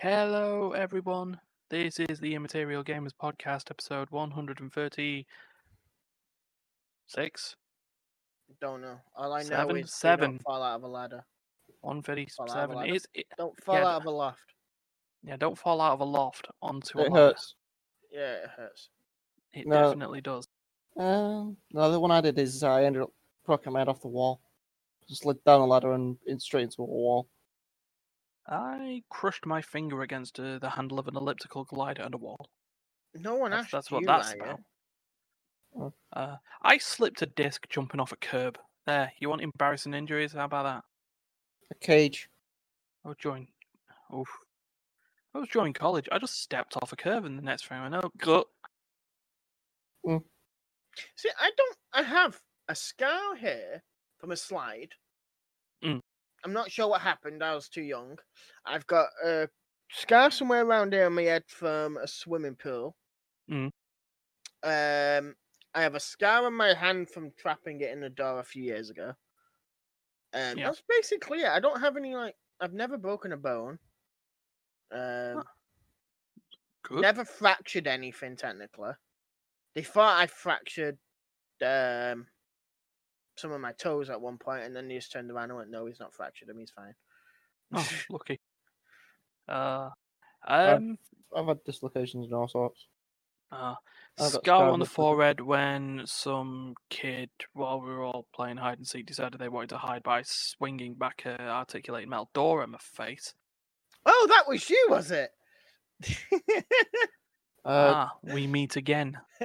Hello, everyone. This is the Immaterial Gamers Podcast, episode 136. Don't know. All I know Seven? is do Seven. not fall out of a ladder. Fall a 137. ladder. It's, it, Don't fall Yeah, out of a loft. yeah, don't fall out of a loft onto a It ladder. hurts. Yeah, it hurts. It No. definitely does. Um, no, the one I did is I ended up cracking my head off the wall. Just slid down a ladder and in straight into a wall. I crushed my finger against uh, the handle of an elliptical glider and a wall. No one That's, asked that's you what that's that, about. Oh. Uh, I slipped a disc jumping off a curb. There, you want embarrassing injuries? How about that? A cage. I was joining. Oof. I was joining college. I just stepped off a curb, in the next frame. I know, gut. See, I don't. I have a scar here from a slide. Mm. I'm not sure what happened. I was too young. I've got a scar somewhere around here on my head from a swimming pool. Mm. Um, I have a scar on my hand from trapping it in the door a few years ago. Um, Yeah. that's basically it. I don't have any like. I've never broken a bone. Um, Good. never fractured anything technically. They thought I fractured um, some of my toes at one point, and then he just turned around and went, "No, he's not fractured him. He's fine." Oh, lucky. Uh, um, I've had dislocations and all sorts. uh, I've scar on the up to the- forehead when some kid, while we were all playing hide and seek, decided they wanted to hide by swinging back a articulated metal door at my face. Oh, that was you, was it? Uh, ah, we meet again.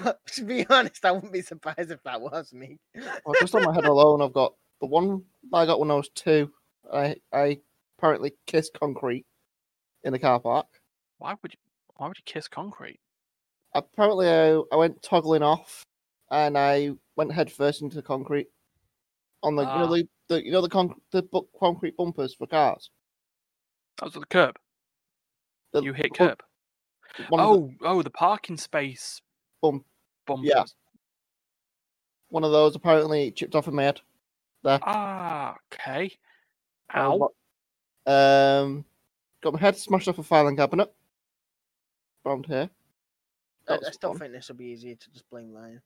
but to be honest, I wouldn't be surprised if that was me. well, just on my head alone, I've got the one I got when I was two. I I apparently kissed concrete in the car park. Why would you? Why would you kiss concrete? Apparently, I, I went toggling off, and I went head first into the concrete on the you Ah. know the, the you know the con- the bu- concrete bumpers for cars. That was the curb. The You hit bu- curb. One of the Oh, oh, the parking space bump, bumpers. Yeah. one of those apparently chipped off in my head. There. Ah, okay. Ow. Um, got my head smashed off a filing cabinet. Around here. I, That I still fun. think this will be easier to just blame Lion.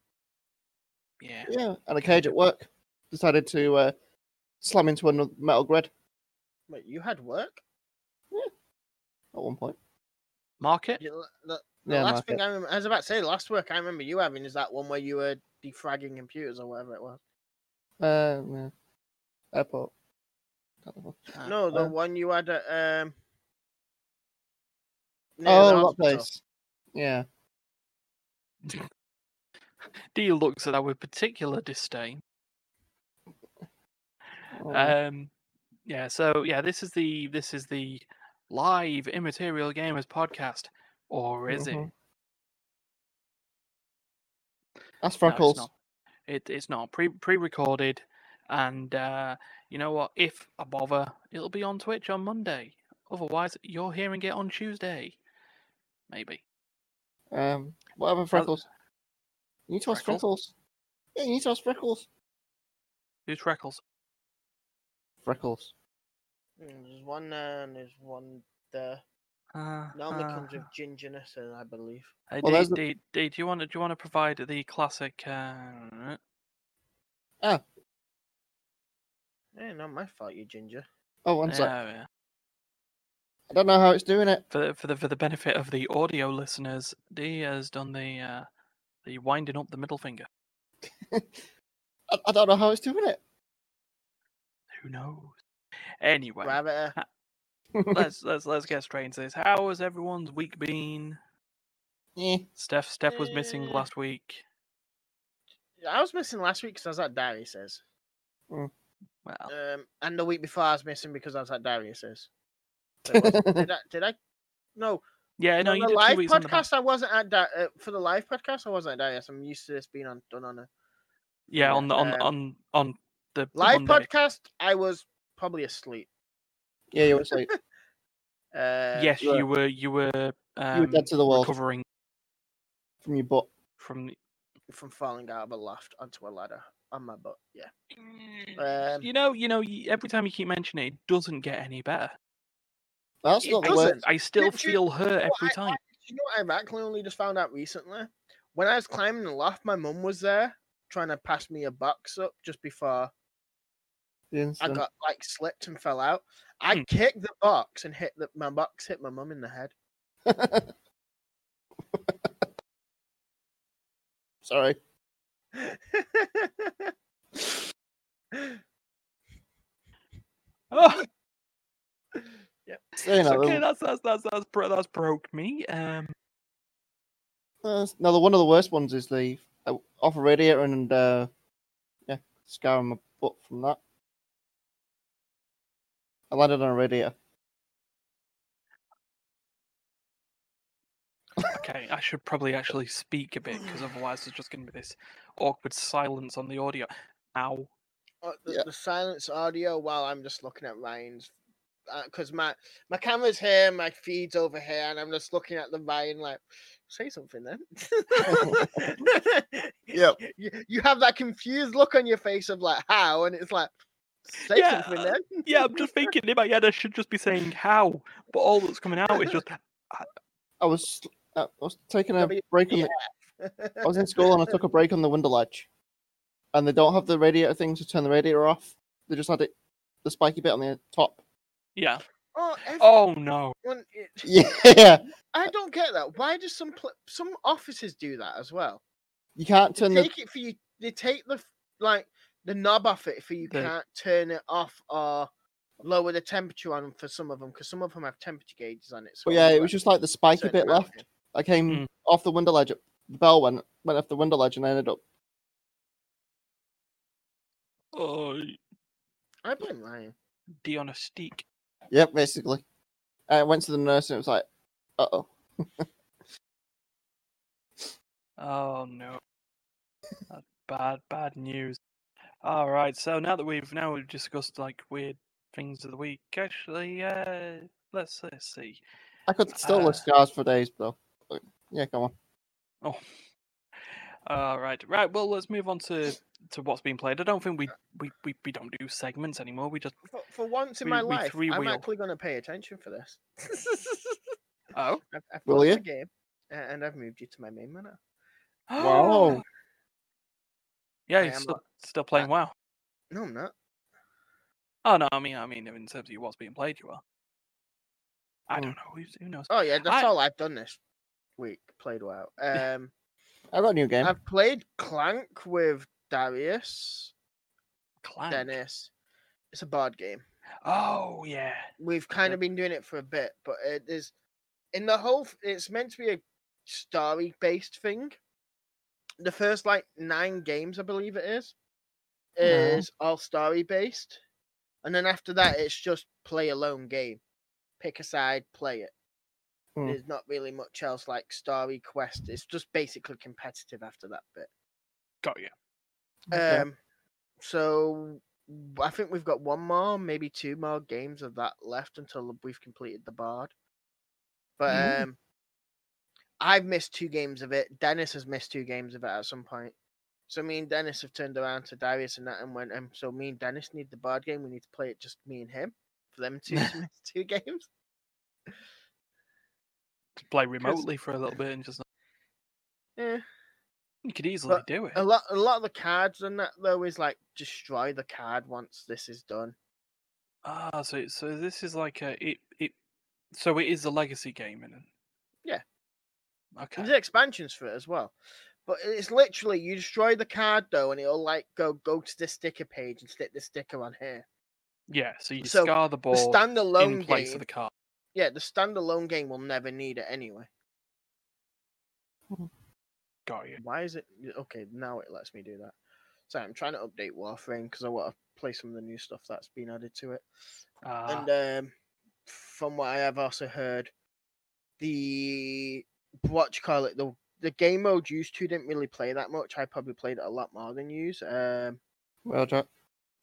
Yeah. Yeah, and a cage at work. Decided to uh, slam into a metal grid Wait, you had work? Yeah. at one point. Market. You- The, the Yeah, last market. thing I remember, I was about to say, the last work I remember you having is that one where you were defragging computers or whatever it was. Uh, yeah. Airport. Can't remember. Ah, No, the uh, one you had at um. Oh, that place. Yeah. Dee looks at that with particular disdain. Oh, Um, yeah. So yeah, this is the this is the live immaterial gamers podcast, or is Mhm. it? That's No, it's not. It, it's not pre pre recorded, and uh, you know what? If I bother, it'll be on Twitch on Monday. Otherwise, you're hearing it on Tuesday, maybe. um, whatever, Freckles. You need to ask Freckles? Freckles. Yeah, you need to ask Freckles. Who's Freckles? Freckles. Mm, There's one there and there's one there. Uh, Normally uh, comes with gingerness, I believe. Hey, Well, Dee, there's the- Dee, Dee, do you want to, do you want to provide the classic? Uh, Yeah, not my fault, you ginger. Oh, one sec. yeah, yeah. I don't know how it's doing it. For the, for the for the benefit of the audio listeners, D has done the uh, the winding up the middle finger. I, I don't know how it's doing it. Who knows? Anyway, Gravity. let's let's let's get straight into this. How has everyone's week been? yeah. Steph Steph was missing Eh. last week. I was missing last week because I was at Darius's. Well, Um, and the week before I was missing because I was at Darius's. So did I? Did I? No. yeah, no, the live in the podcast, I wasn't at da- uh, for the live podcast. I wasn't at Darius. I'm used to this being on done on a Yeah, on the on um, on on the, the live Monday. podcast. I was probably asleep. Yeah, you were asleep. Uh, yes, you were- you were you were um, you were dead to the world recovering from your butt. from the, from falling out of a loft onto a ladder on my butt. Yeah. Mm, Um, you know, you know, every time you keep mentioning it, it doesn't get any better. That's It not the worst. I still do you- feel hurt know what every I- time. You know what I've actually only just found out recently? When I was climbing the loft, my mum was there trying to pass me a box up just before The I got like slipped and fell out. I Hmm. kicked the box and hit the my box hit my mum in the head. Sorry. Oh, know, okay, that's that's that's that's bro- that's broke me. Um, uh, no, the one of the worst ones is the uh, off a radiator and uh, yeah, scar on my butt from that. I landed on a radiator. okay, I should probably actually speak a bit because otherwise there's just going to be this awkward silence on the audio. Ow. Uh, the, Yeah. the silence audio while I'm just looking at Ryan's because my my camera's here, my feed's over here, and I'm just looking at the Ryan like, say something then. Yep. you, you have that confused look on your face of like how, and it's like, say Yeah, something then. Yeah, I'm just thinking in my head I should just be saying how, but all that's coming out is just I was uh, I was taking a break on the, I was in school and I took a break on the window ledge, and they don't have the radiator thing to turn the radiator off. They just had it, the spiky bit on the top. yeah. oh, Oh no. it- Yeah, I don't get that. Why do some pl- some offices do that as well? you can't They turn the. take it for you. They take the like the knob off it for you The- can't turn it off or lower the temperature on 'em for some of them because some of them have temperature gauges on it. So But yeah, it was just like the spiky certain bit amount left. I came Mm. off the window ledge. The bell went went off the window ledge, and I ended up. Oh, I blame Ryan. Dionystique. Yep, basically. I went to the nurse, and it was like, uh oh. Oh no. That's bad, bad news. All right. So now that we've now we've discussed like weird things of the week, actually, uh, let's let's see. I could still Uh, list scars for days, though. But, yeah, come on. Oh. All right. Right. Well, let's move on to to what's being played. I don't think we we we, we don't do segments anymore. We just For, for once in We- my we life, I'm three-wheel. actually going to pay attention for this. oh. I've, I've Will you? the game and I've moved you to my main menu. Wow. Yeah, I you're still, still playing WoW. No, I'm not. Oh no, I mean, I mean, in terms of what's being played, you are. I Hmm. don't know. Who, who knows? Oh yeah, that's I- all I've done this week. Played WoW. Um, I got a new game. I've played Clank with Darius, Clank. Dennis. It's a board game. Oh yeah. We've kind Yeah. of been doing it for a bit, but it is in the whole. It's meant to be a story-based thing. The first like nine games, I believe it is, Mhm. is all story-based, and then after that, it's just play alone game. Pick a side, play it. Hmm. There's not really much else like story quest. It's just basically competitive after that bit. Got you. Okay. Um, so I think we've got one more, maybe two more games of that left until we've completed the bard. But Mm. um, I've missed two games of it. Dennis has missed two games of it at some point. So me and Dennis have turned around to Darius and that and went, um, so me and Dennis need the board game. We need to play it just me and him for them two to miss two games. Just play remotely for a little bit and just. Yeah. You could easily But do it. A lot, a lot of the cards and that though is like destroy the card once this is done. Ah, so so this is like a it it. So it is a legacy game, and Yeah. Okay. There's expansions for it as well. But it's literally you destroy the card though, and it'll like go go to the sticker page and stick the sticker on here. Yeah. So you So, scar the ball. The board standalone in place game, of the card. yeah, the standalone game will never need it anyway. Got you. Why is it okay? Now it lets me do that. So I'm trying to update Warframe because I want to play some of the new stuff that's been added to it. Ah, and um, from what I have also heard, the what you call it the the game mode used to didn't really play that much. I probably played it a lot more than use. Um, Well, Jack.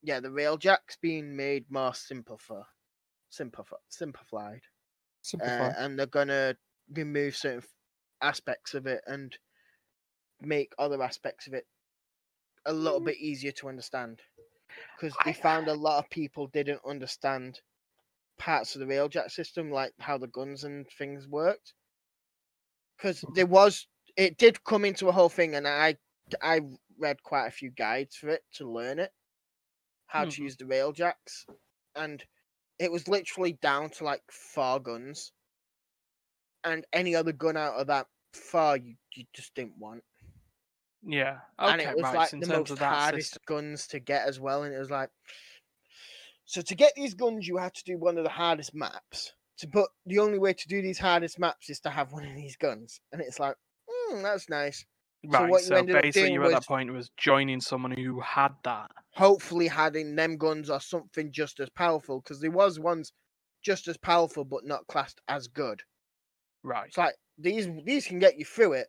yeah, the railjack's being made more simple for simplify, simplified, uh, and they're gonna remove certain f- aspects of it and make other aspects of it a little bit easier to understand. Because we found a lot of people didn't understand parts of the railjack system, like how the guns and things worked. Because there was, it did come into a whole thing, and I I read quite a few guides for it to learn it, how to Mhm. use the railjacks, and it was literally down to like four guns, and any other gun out of that far you, you just didn't want Yeah. and Okay, it was right. like so in the terms most of that hardest system. guns to get as well. And it was like, so to get these guns, you had to do one of the hardest maps. To put the only way to do these hardest maps is to have one of these guns, and it's like, mm, that's nice. Right. what you So, up basically, you at that point was joining someone who had that. Hopefully, having them guns or something just as powerful, because there was ones just as powerful but not classed as good. Right. It's like these these can get you through it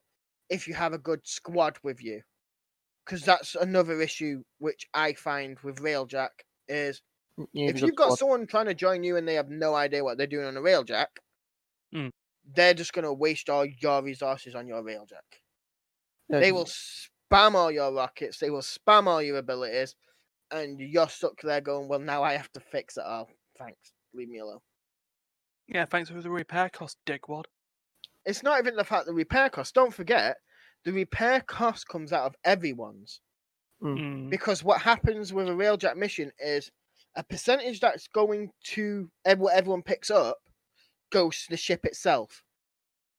if you have a good squad with you. Because that's another issue which I find with Railjack is If you've got squad. someone trying to join you and they have no idea what they're doing on a railjack, Mm. they're just going to waste all your resources on your railjack. They will spam all your rockets, they will spam all your abilities, and you're stuck there going, "Well, now I have to fix it all." Thanks, leave me alone. Yeah. Thanks for the repair cost, dickwad. It's not even the fact that the repair cost. Don't forget, the repair cost comes out of everyone's. Mm. because what happens with a railjack mission is a percentage that's going to what everyone picks up goes to the ship itself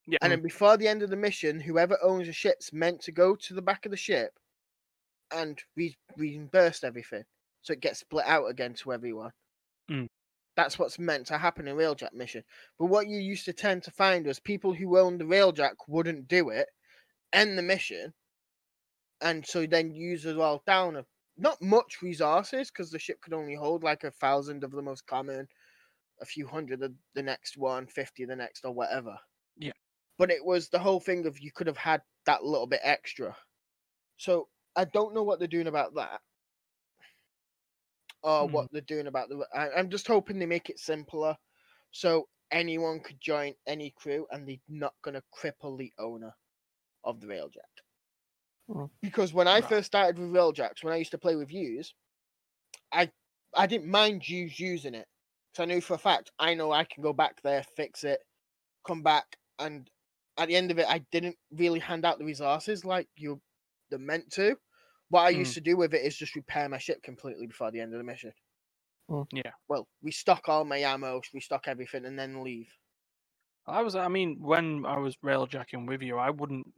Yeah. and then before the end of the mission whoever owns the ship's meant to go to the back of the ship and re- reimburse everything so it gets split out again to everyone Mm. that's what's meant to happen in railjack mission but what you used to tend to find was people who owned the railjack wouldn't do it end the mission and so then use it all down of not much resources because the ship could only hold like a thousand of the most common, a few hundred of the next one, 50 the next, or whatever. Yeah. But it was the whole thing of you could have had that little bit extra. So I don't know what they're doing about that. Or Hmm. what they're doing about the. I, I'm just hoping they make it simpler so anyone could join any crew and they're not going to cripple the owner of the railjack. Hmm. Because when I Right. first started with railjacks, when I used to play with yous, I I didn't mind yous using it. So I knew for a fact I know I can go back there, fix it, come back, and at the end of it, I didn't really hand out the resources like you they're meant to. What I Hmm. used to do with it is just repair my ship completely before the end of the mission. Yeah. Well, restock all my ammo, restock everything, and then leave. I was, I mean, when I was railjacking with you, I wouldn't,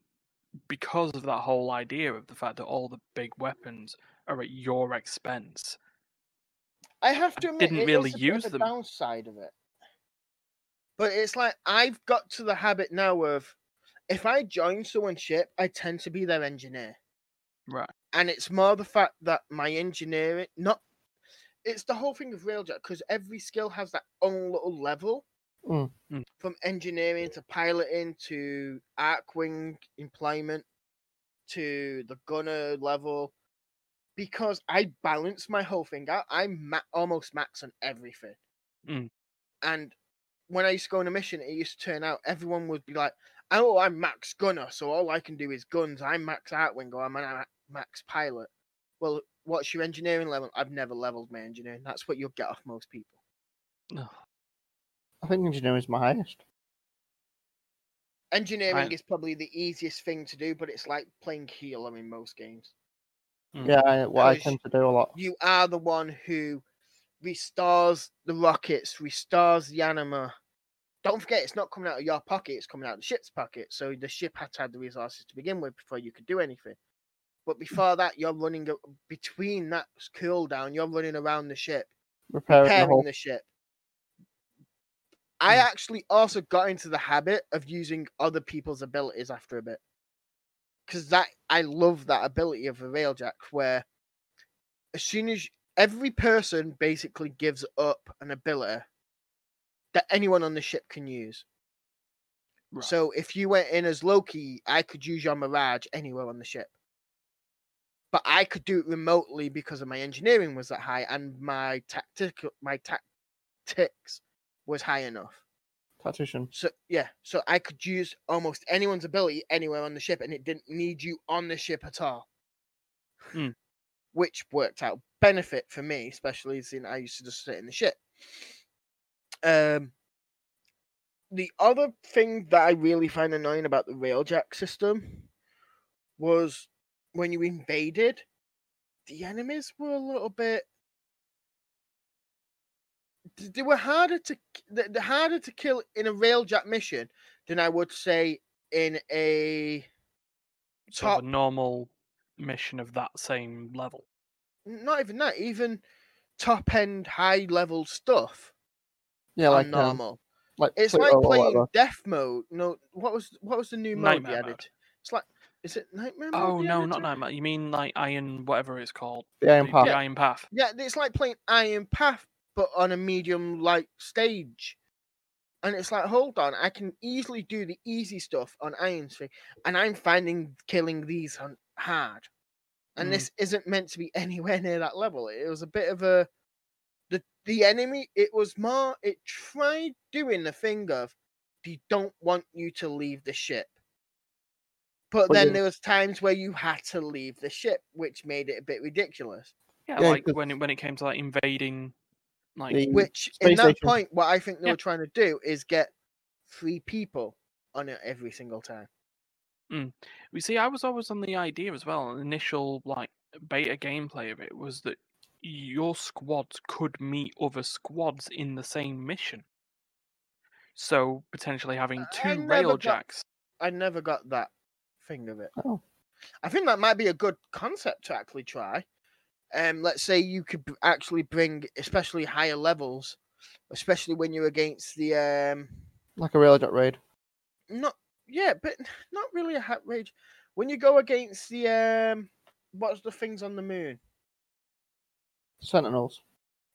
because of that whole idea of the fact that all the big weapons are at your expense. I have to admit, I didn't really use them. downside of it. But it's like I've got to the habit now of if I join someone's ship, I tend to be their engineer. Right. and it's more the fact that my engineering not it's the whole thing of railjack because every skill has that own little level Mm. Mm. from engineering to piloting to archwing employment to the gunner level because i balance my whole thing out i'm ma- almost max on everything Mm. and when i used to go on a mission it used to turn out everyone would be like oh i'm max gunner so all i can do is guns i'm max archwing or i'm a max pilot well what's your engineering level i've never leveled my engineering that's what you'll get off most people Ugh. I think engineering is my highest. engineering is probably the easiest thing to do but it's like playing healer in most games Mm. Yeah, I, what I tend to do a lot. you are the one who restores the rockets restores the anima don't forget it's not coming out of your pocket it's coming out of the ship's pocket so the ship had to have the resources to begin with before you could do anything but before that you're running a- between that cooldown you're running around the ship Repairing repairing whole. the ship. I Mm. actually also got into the habit of using other people's abilities after a bit. Because that I love that ability of a railjack where as soon as every person basically gives up an ability that anyone on the ship can use. Right. So if you went in as Loki, I could use your Mirage anywhere on the ship. But I could do it remotely because of my engineering was that high and my tactic my tactics was high enough. Tactician. So yeah, so I could use almost anyone's ability anywhere on the ship and it didn't need you on the ship at all. Mm. Which worked out benefit for me, especially since I used to just sit in the ship. Um, the other thing that I really find annoying about the railjack system was when you invaded, the enemies were a little bit. Th- They were harder to k- they- they're harder to kill in a railjack mission than I would say in a Sort of top. a normal mission of that same level. Not even that, even top end high level stuff Yeah, are like um, normal. like It's like playing death mode. No, what was what was the new mode Nightmare they mode. added? It's like is it nightmare? Oh they no, not to? Nightmare. You mean like Iron, whatever it's called, the Iron the, Path. the Iron Path. Yeah, it's like playing Iron Path, but on a medium like stage. And it's like, hold on, I can easily do the easy stuff on Iron Sphere, and I'm finding killing these hard. And Mm. this isn't meant to be anywhere near that level. It was a bit of a the the enemy. It was more. It tried doing the thing of, they don't want you to leave the ship. But But then you- there was times where you had to leave the ship, which made it a bit ridiculous. Yeah, Yeah, like 'cause- when it when it came to like invading, like The Which in that station. point, what I think they Yeah. were trying to do is get three people on it every single time. Mm. we see. I was always on the idea as well. an Initial like beta gameplay of it was that your squads could meet other squads in the same mission. So potentially having I two never got- railjacks. I never got that thing of it. Oh. I think that might be a good concept to actually try. Um, let's say you could actually bring, especially higher levels, especially when you're against the um, like a railjack raid. not yeah, but not really a hat rage. When you go against the um, what's the things on the moon? Sentinels.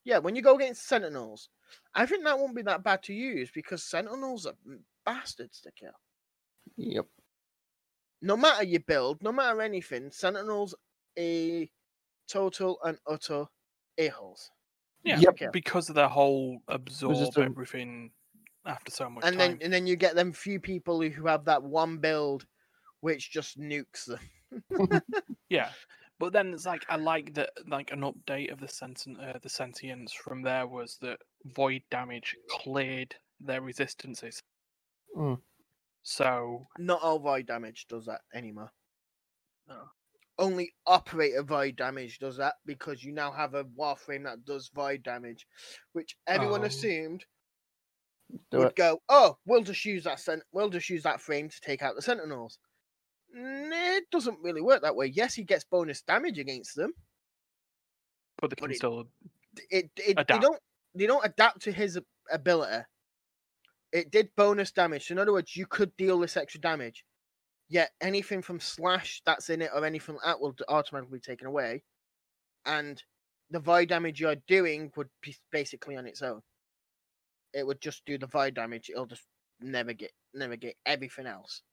Yeah, when you go against Sentinels, I think that won't be that bad to use because Sentinels are bastards to kill. Yep. No matter your build, no matter anything, Sentinels a total and utter a-holes. Yeah, Yep. Okay. because of their whole absorb Resistant. everything after so much And time. then and then you get them few people who who have that one build which just nukes them. Yeah, but then it's like I like that like an update of the sentient uh, the sentience from there was that void damage cleared their resistances. Mm. So Not all void damage does that anymore. No. Only operator void damage does that because you now have a warframe that does void damage, which everyone Oh. assumed Do would it. go, oh, we'll just use that cent- we'll just use that frame to take out the sentinels. Nah, it doesn't really work that way. Yes, he gets bonus damage against them. but they But can it- still D- It, it they don't they don't adapt to his ability. It did bonus damage. So in other words, you could deal this extra damage. Yet anything from slash that's in it or anything like that will automatically be taken away, and the void damage you're doing would be basically on its own. It would just do the void damage. It'll just never get never get everything else.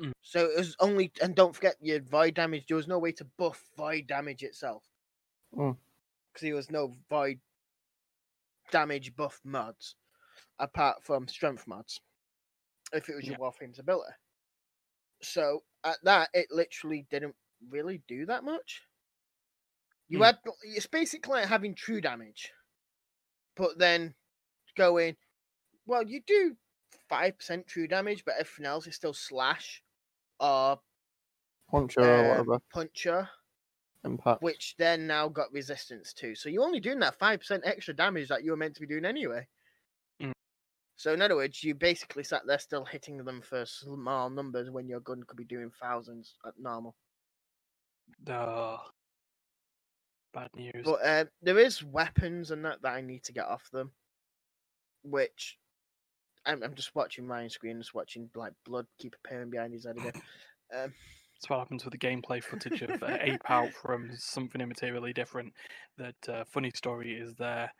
Mm. So it was only and don't forget your void damage. There was no way to buff void damage itself Mm. because there was no void damage buff mods apart from strength mods. If it was your Warframe's ability. So at that, it literally didn't really do that much. You Hmm. had it's basically like having true damage, but then going, well, you do five percent true damage, but everything else is still slash or Puncture or um, whatever. puncture, Impact. which then now got resistance to. So you're only doing that five percent extra damage that you were meant to be doing anyway. So in other words, you basically sat there still hitting them for small numbers when your gun could be doing thousands at normal. uh, bad news. But uh, there is weapons and that that I need to get off them, which I'm, I'm just watching my screen, just watching like blood keep appearing behind his head again. Um, That's what happens with the gameplay footage of uh, Ape Out from something immaterially different. That uh, funny story is there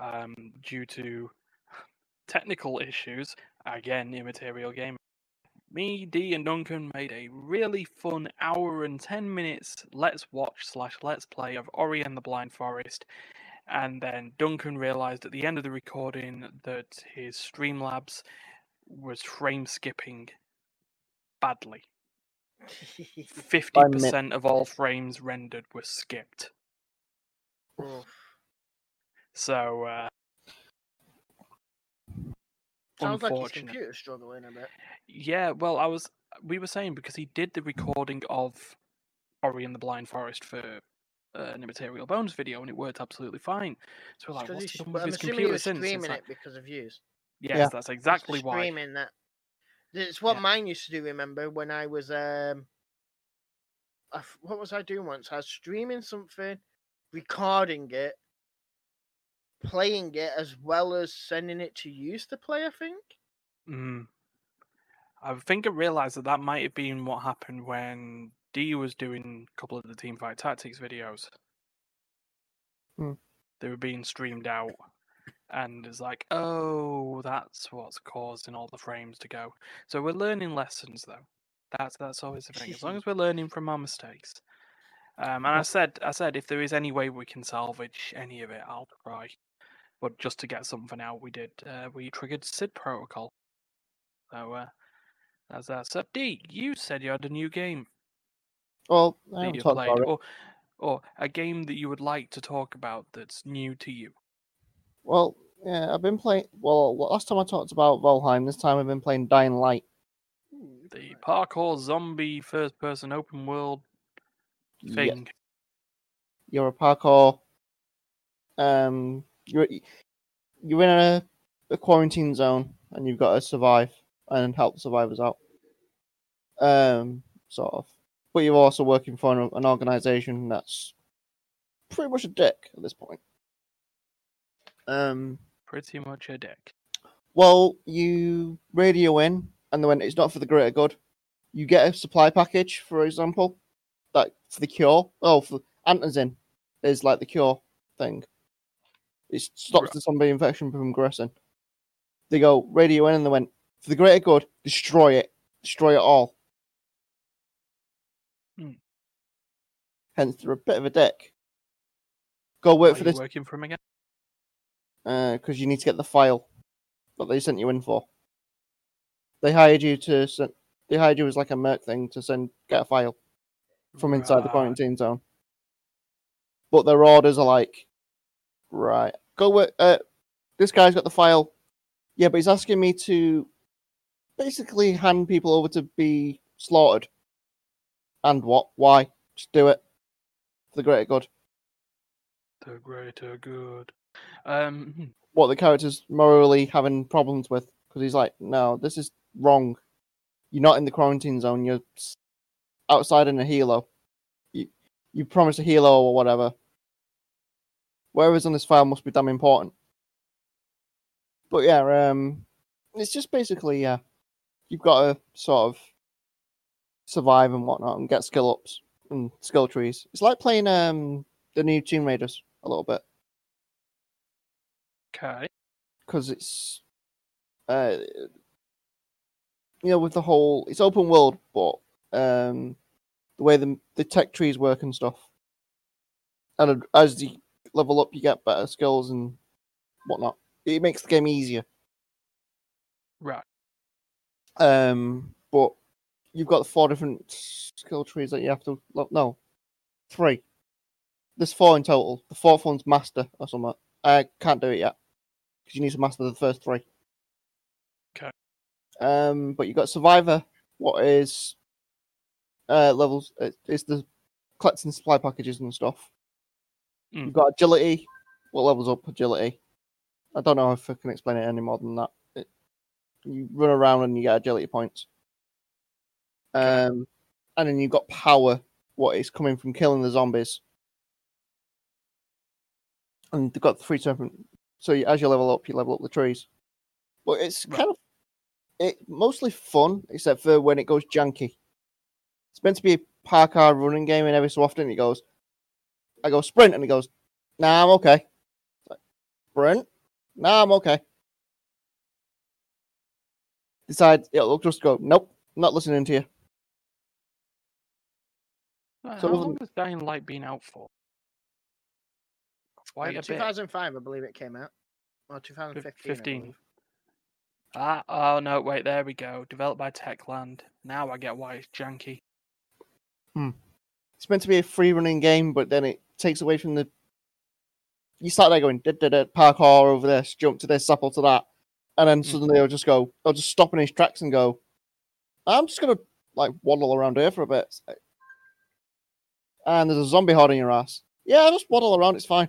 um, due to technical issues. Again, immaterial game. Me, D, and Duncan made a really fun hour and ten minutes let's watch slash let's play of Ori and the Blind Forest. And then Duncan realized at the end of the recording that his Streamlabs was frame skipping badly. 50% of all frames rendered were skipped. oof. So uh, Sounds like his unfortunate. computer's struggling a bit. Yeah, well, I was. We were saying because he did the recording of Ori and the Blind Forest for uh, an Immaterial Bones video, and it worked absolutely fine. So we're like, what's he's, he done with I'm his computer was since? It's streaming like, it because of views. yes, Yeah. that's exactly why. Streaming that. It's what Yeah. mine used to do. Remember when I was um, I f- what was I doing once? I was streaming something, recording it, playing it as well as sending it to you to play. I think. Mm. I think I realised that that might have been what happened when D was doing a couple of the Teamfight Tactics videos. Hmm. They were being streamed out, and it's like, oh, that's what's causing all the frames to go. So we're learning lessons, though. That's that's always the thing. As long as we're learning from our mistakes. Um, and I said, I said, if there is any way we can salvage any of it, I'll try. But just to get something out, we did. Uh, we triggered SID protocol. So uh, that's that. So D, you said you had a new game Well, I haven't talked about it. or or a game that you would like to talk about that's new to you. Well, yeah, I've been playing. Well, last time I talked about Valheim, this time I've been playing Dying Light. The parkour zombie first-person open world Yeah, thing. you're a parkour. Um, you're you're in a, a quarantine zone, and you've got to survive and help the survivors out. Um, sort of. But you're also working for an, an organization that's pretty much a dick at this point. Um, Pretty much a dick. Well, you radio in, and then when it's not for the greater good, you get a supply package, for example, like for the cure. Oh, for antizin is like the cure thing. It stops the zombie infection from progressing. They go radio in, and they went for the greater good, destroy it, destroy it all. Hmm. Hence, they're a bit of a dick. Go work Are for this working for him again? because you need to get the file that they sent you in for. They hired you to send. They hired you as like a merc thing to send get a file from inside the quarantine zone. But their orders are like, right, go with. Uh, this guy's got the file. Yeah, but he's asking me to basically hand people over to be slaughtered. And what? Why? Just do it for the greater good. The greater good. Um, hmm, what the character's morally having problems with because he's like, no, this is wrong. You're not in the quarantine zone. You're outside in a helo. You you promised a helo or whatever. Whereas on this file must be damn important. But yeah, um, it's just basically yeah, you've got to sort of survive and whatnot and get skill ups and skill trees. It's like playing um the new Tomb Raiders a little bit. okay. because it's uh you know with the whole it's open world but um the way the the tech trees work and stuff and as you level up you get better skills and whatnot it makes the game easier Right. um but you've got four different skill trees that you have to look. no three there's four in total the fourth one's master or something i can't do it yet because you need to master the first three. Okay. Um, but you got Survivor. What is uh levels? uh, It's the collecting supply packages and stuff. Mm. You've got Agility. What levels up Agility? I don't know if I can explain it any more than that. It, you run around and you get Agility points. Um, and then you've got Power. What is coming from killing the zombies? And they've got three different so you, as you level up, you level up the trees. But it's Right. kind of it mostly fun, except for when it goes janky. It's meant to be a parkour running game, and every so often it goes. I go sprint, and he goes, "Nah, I'm okay." Like, sprint, nah, I'm okay. Decide it'll just go. Nope, not listening to you. Uh, So How long wasn't- has Dying Light been out for? Quite a bit. 2005, I believe it came out. Or 2015. 15. Ah, oh no, wait, there we go. Developed by Techland. Now I get why it's janky. It's meant to be a free running game, but then it takes away from the. You start there going, da, da, da, parkour over this, jump to this, supple to that. and then Mm. suddenly I'll just go, I'll just stop in his tracks and go, I'm just gonna like waddle around here for a bit. And there's a zombie horde on your ass. Yeah, just waddle around, it's fine.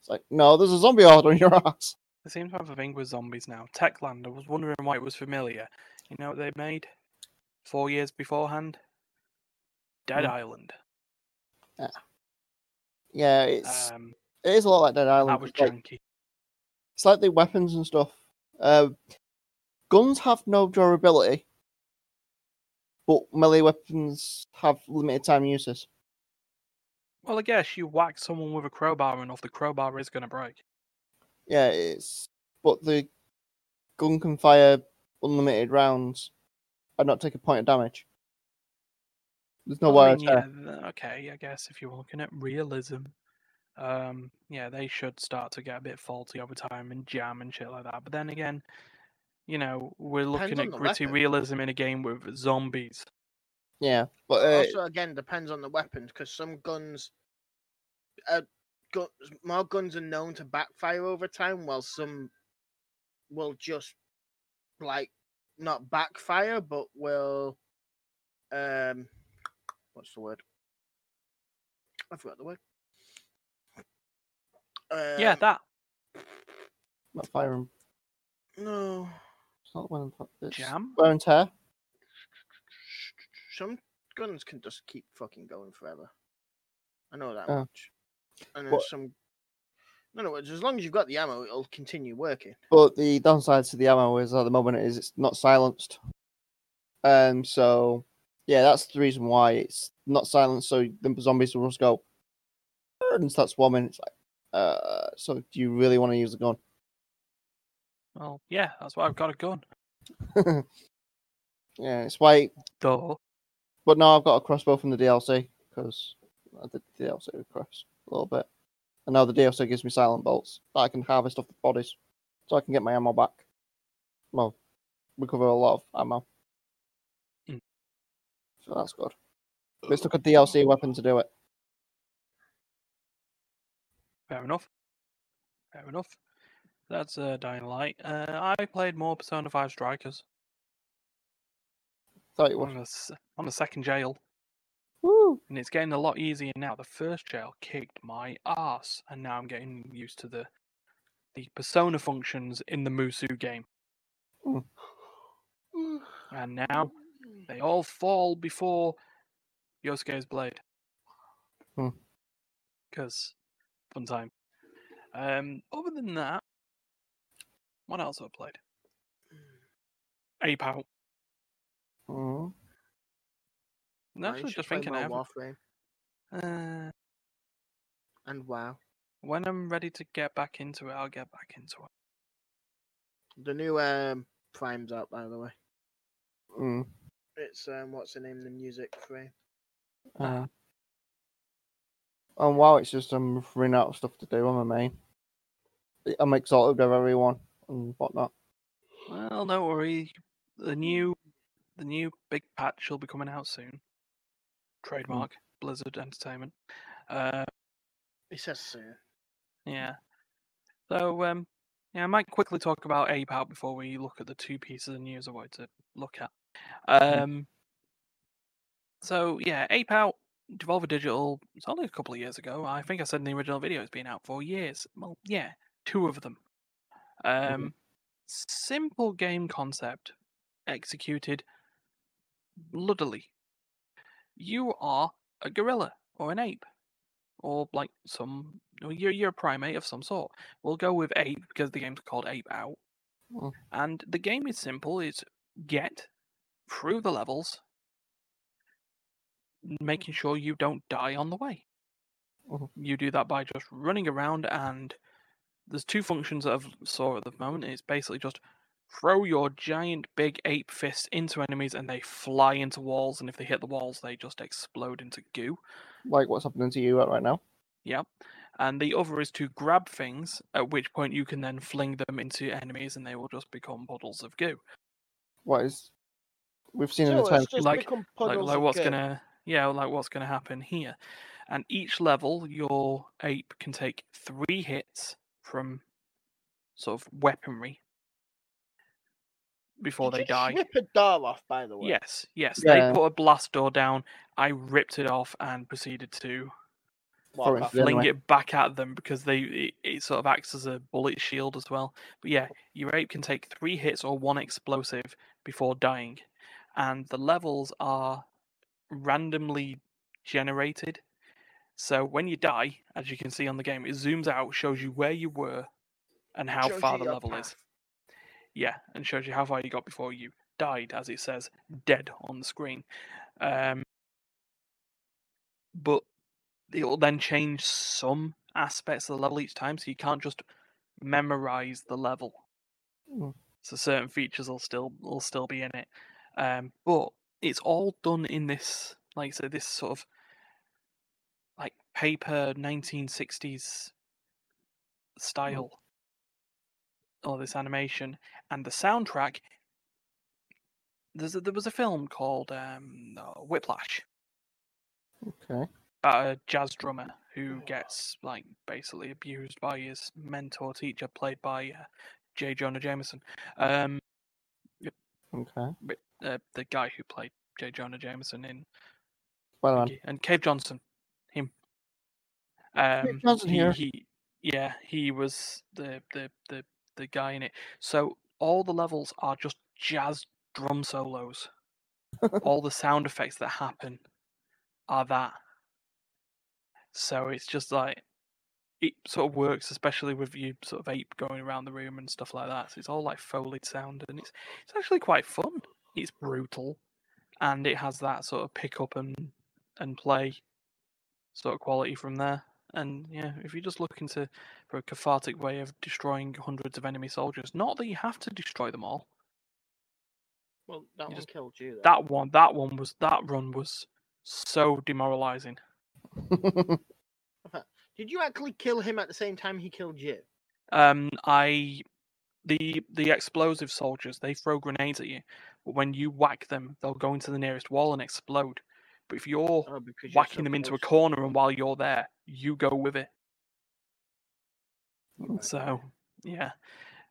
It's like, no, there's a zombie horde on your ass. They seem to have a thing with zombies now. Techland, I was wondering why it was familiar. You know what they made four years beforehand? Dead Hmm. Island. Yeah, yeah it's Um, it is a lot like Dead Island. that was janky. it's like the weapons and stuff. Uh, guns have no durability, but melee weapons have limited time uses. Well, I guess you whack someone with a crowbar enough, the crowbar is going to break. Yeah, it's but the gun can fire unlimited rounds and not take a point of damage. There's no Well, I wear mean, yeah, okay, I guess if you're looking at realism, um, yeah, they should start to get a bit faulty over time and jam and shit like that. But then again, you know, we're looking Depends at gritty weapon. realism in a game with zombies. Yeah, but uh, also, again, depends on the weapons because some guns, uh, gu- more guns are known to backfire over time, while some will just like not backfire, but will um, what's the word? I forgot the word. yeah, Um, that not firing. no. It's not one. and tear. It's jam. wear and tear. Some guns can just keep fucking going forever. I know that Oh. much. And then What- some. No, no. As long as you've got the ammo, it'll continue working. But the downside to the ammo is at the moment is it's not silenced. Um, so yeah, that's the reason why it's not silent. So the zombies will just go and start swarming. It's like, uh, so do you really want to use the gun? Well, yeah, that's why I've got a gun. yeah, it's why. Though, But now I've got a crossbow from the DLC because I did the DLC Chris a little bit, and now the DLC gives me silent bolts that I can harvest off the bodies, so I can get my ammo back. Well, recover a lot of ammo. Mm. So that's good. But it's took a DLC weapon to do it. fair enough. Fair enough. That's uh, Dying Light. Uh, I played more Persona 5 Strikers Thought you on would. the, on the second jail, Woo! and it's getting a lot easier now. The first jail kicked my ass, and now I'm getting used to the the persona functions in the Musou game. And now they all fall before Yusuke's blade. Hmm. Because fun time. Um, other than that, what else have I played? Ape Out. Mhm. I'm Right, you actually should just thinking I more haven't- Warframe uh, and WoW. when I'm ready to get back into it, I'll get back into it. The new um Prime's out, by the way. Mm. It's um, what's the name? The music free. Uh, and wow, it's just I'm running out of stuff to do on my main. I'm exalted with everyone and whatnot. Well, don't worry. The new, the new big patch will be coming out soon. Trademark Blizzard Entertainment. Uh, It says so. Yeah. So, um, yeah, I might quickly talk about Ape Out before we look at the two pieces of news I wanted to look at. Um, so yeah, Ape Out, Devolver Digital. It's only a couple of years ago. I think I said in the original video it's been out for years. Well, yeah, two of them. Um, simple game concept executed bloodily. You are a gorilla or an ape or like some you're you're a primate of some sort. We'll go with ape because the game's called Ape Out. Mm. And the game is simple, it's get through the levels, making sure you don't die on the way. Mhm. You do that by just running around and there's two functions that I've saw at the moment. It's basically just throw your giant big ape fist into enemies and they fly into walls and if they hit the walls they just explode into goo. Like what's happening to you right now? Yep. And the other is to grab things, at which point you can then fling them into enemies and they will just become puddles of goo. What is we've seen in So the time just Like- Like, like what's goo. gonna yeah, like what's gonna happen here. And each level your ape can take three hits from sort of weaponry. before Did they die. Rip a door off, by the way. Yes, yes. Yeah. They put a blast door down. I ripped it off and proceeded to Walk Throw it off. The other fling way. it back at them because they it, it sort of acts as a bullet shield as well. But yeah, your ape can take three hits or one explosive before dying, and the levels are randomly generated. So when you die, as you can see on the game, it zooms out, shows you where you were, and how Shows far the your level is. Yeah, and shows you how far you got before you died, as it says dead on the screen. Um, but it will then change some aspects of the level each time, so you can't just memorize the level. Mm. So certain features will still will still be in it, um, but it's all done in this, like I said, this sort of like paper 1960s style or this animation and the soundtrack there's a, there was a film called um, Whiplash Okay. about a jazz drummer who gets like basically abused by his mentor teacher played by uh, J. Jonah Jameson. Um, Okay. but, uh, the guy who played J. Jonah Jameson in Man. And Cave Johnson, him. Um, Johnson he, here. he, yeah, he was the, the the the guy in it. So all the levels are just jazz drum solos. all the sound effects that happen are that. So it's just like it sort of works, especially with you sort of ape going around the room and stuff like that. So it's all like foleyed sound, and it's it's actually quite fun. It's brutal, and it has that sort of pick up and and play sort of quality from there. And yeah, if you're just looking to for a cathartic way of destroying hundreds of enemy soldiers, not that you have to destroy them all. Well, that You one just- killed you. Though. That one, that one was that run was so demoralizing. Did you actually kill him at the same time he killed you? Um, I the the explosive soldiers they throw grenades at you, but when you whack them, they'll go into the nearest wall and explode. But if you're Oh, because you're whacking so them into a corner, and while you're there, you go with it. Right, So yeah,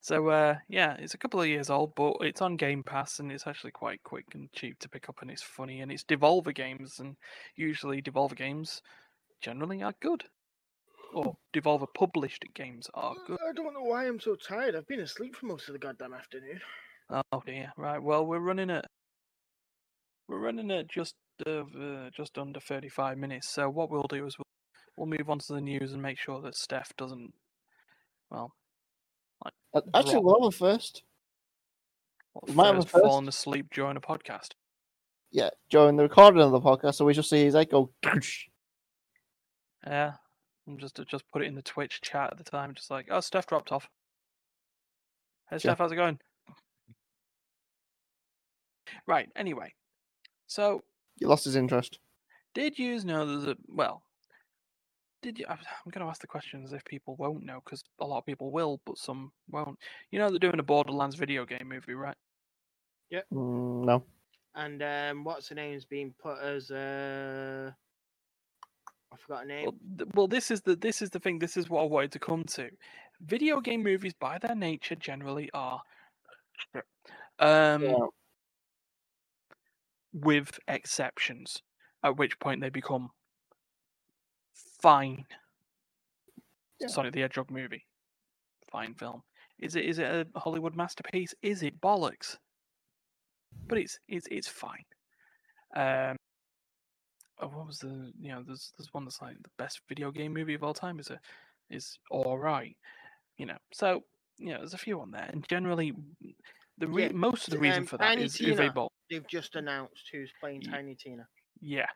so uh, yeah, it's a couple of years old, but it's on Game Pass and it's actually quite quick and cheap to pick up, and it's funny, and it's Devolver games, and usually Devolver games generally are good, or Devolver published games are good. I don't know why I'm so tired. I've been asleep for most of the goddamn afternoon. Oh dear. Right. Well, we're running at we're running at just uh, just under thirty-five minutes. So what we'll do is we'll, we'll move on to the news and make sure that Steph doesn't. Well, Uh, Actually, Drop. we'll have a first. what, We might have a first first. fallen asleep during a podcast. Yeah, during the recording of the podcast, so we just see his head go. Yeah. I'm just just put it in the Twitch chat at the time, just like, oh, Steph dropped off. Hey, Yeah. Steph, how's it going? Right. Anyway, so you lost his interest. Did you know there's a well? Did you? I'm going to ask the questions if people won't know because a lot of people will, but some won't. You know they're doing a Borderlands video game movie, right? Mm, no. And um, what's her name's being put as uh, I forgot her name. Well, th- well, this is the this is the thing. This is what I wanted to come to. Video game movies, by their nature, generally are, um, Yeah. with exceptions. At which point they become fine. Yeah. Sonic the Hedgehog movie, fine film. Is it is it a Hollywood masterpiece? Is it bollocks? But it's it's it's fine. Um, oh, what was the you know there's there's one that's like the best video game movie of all time is a is all right, you know. So you know there's a few on there, and generally the re- Yeah, most of the reason um, for that Tiny is Tina. Uwe Boll. They've just announced who's playing Ye- Tiny Tina. Yeah.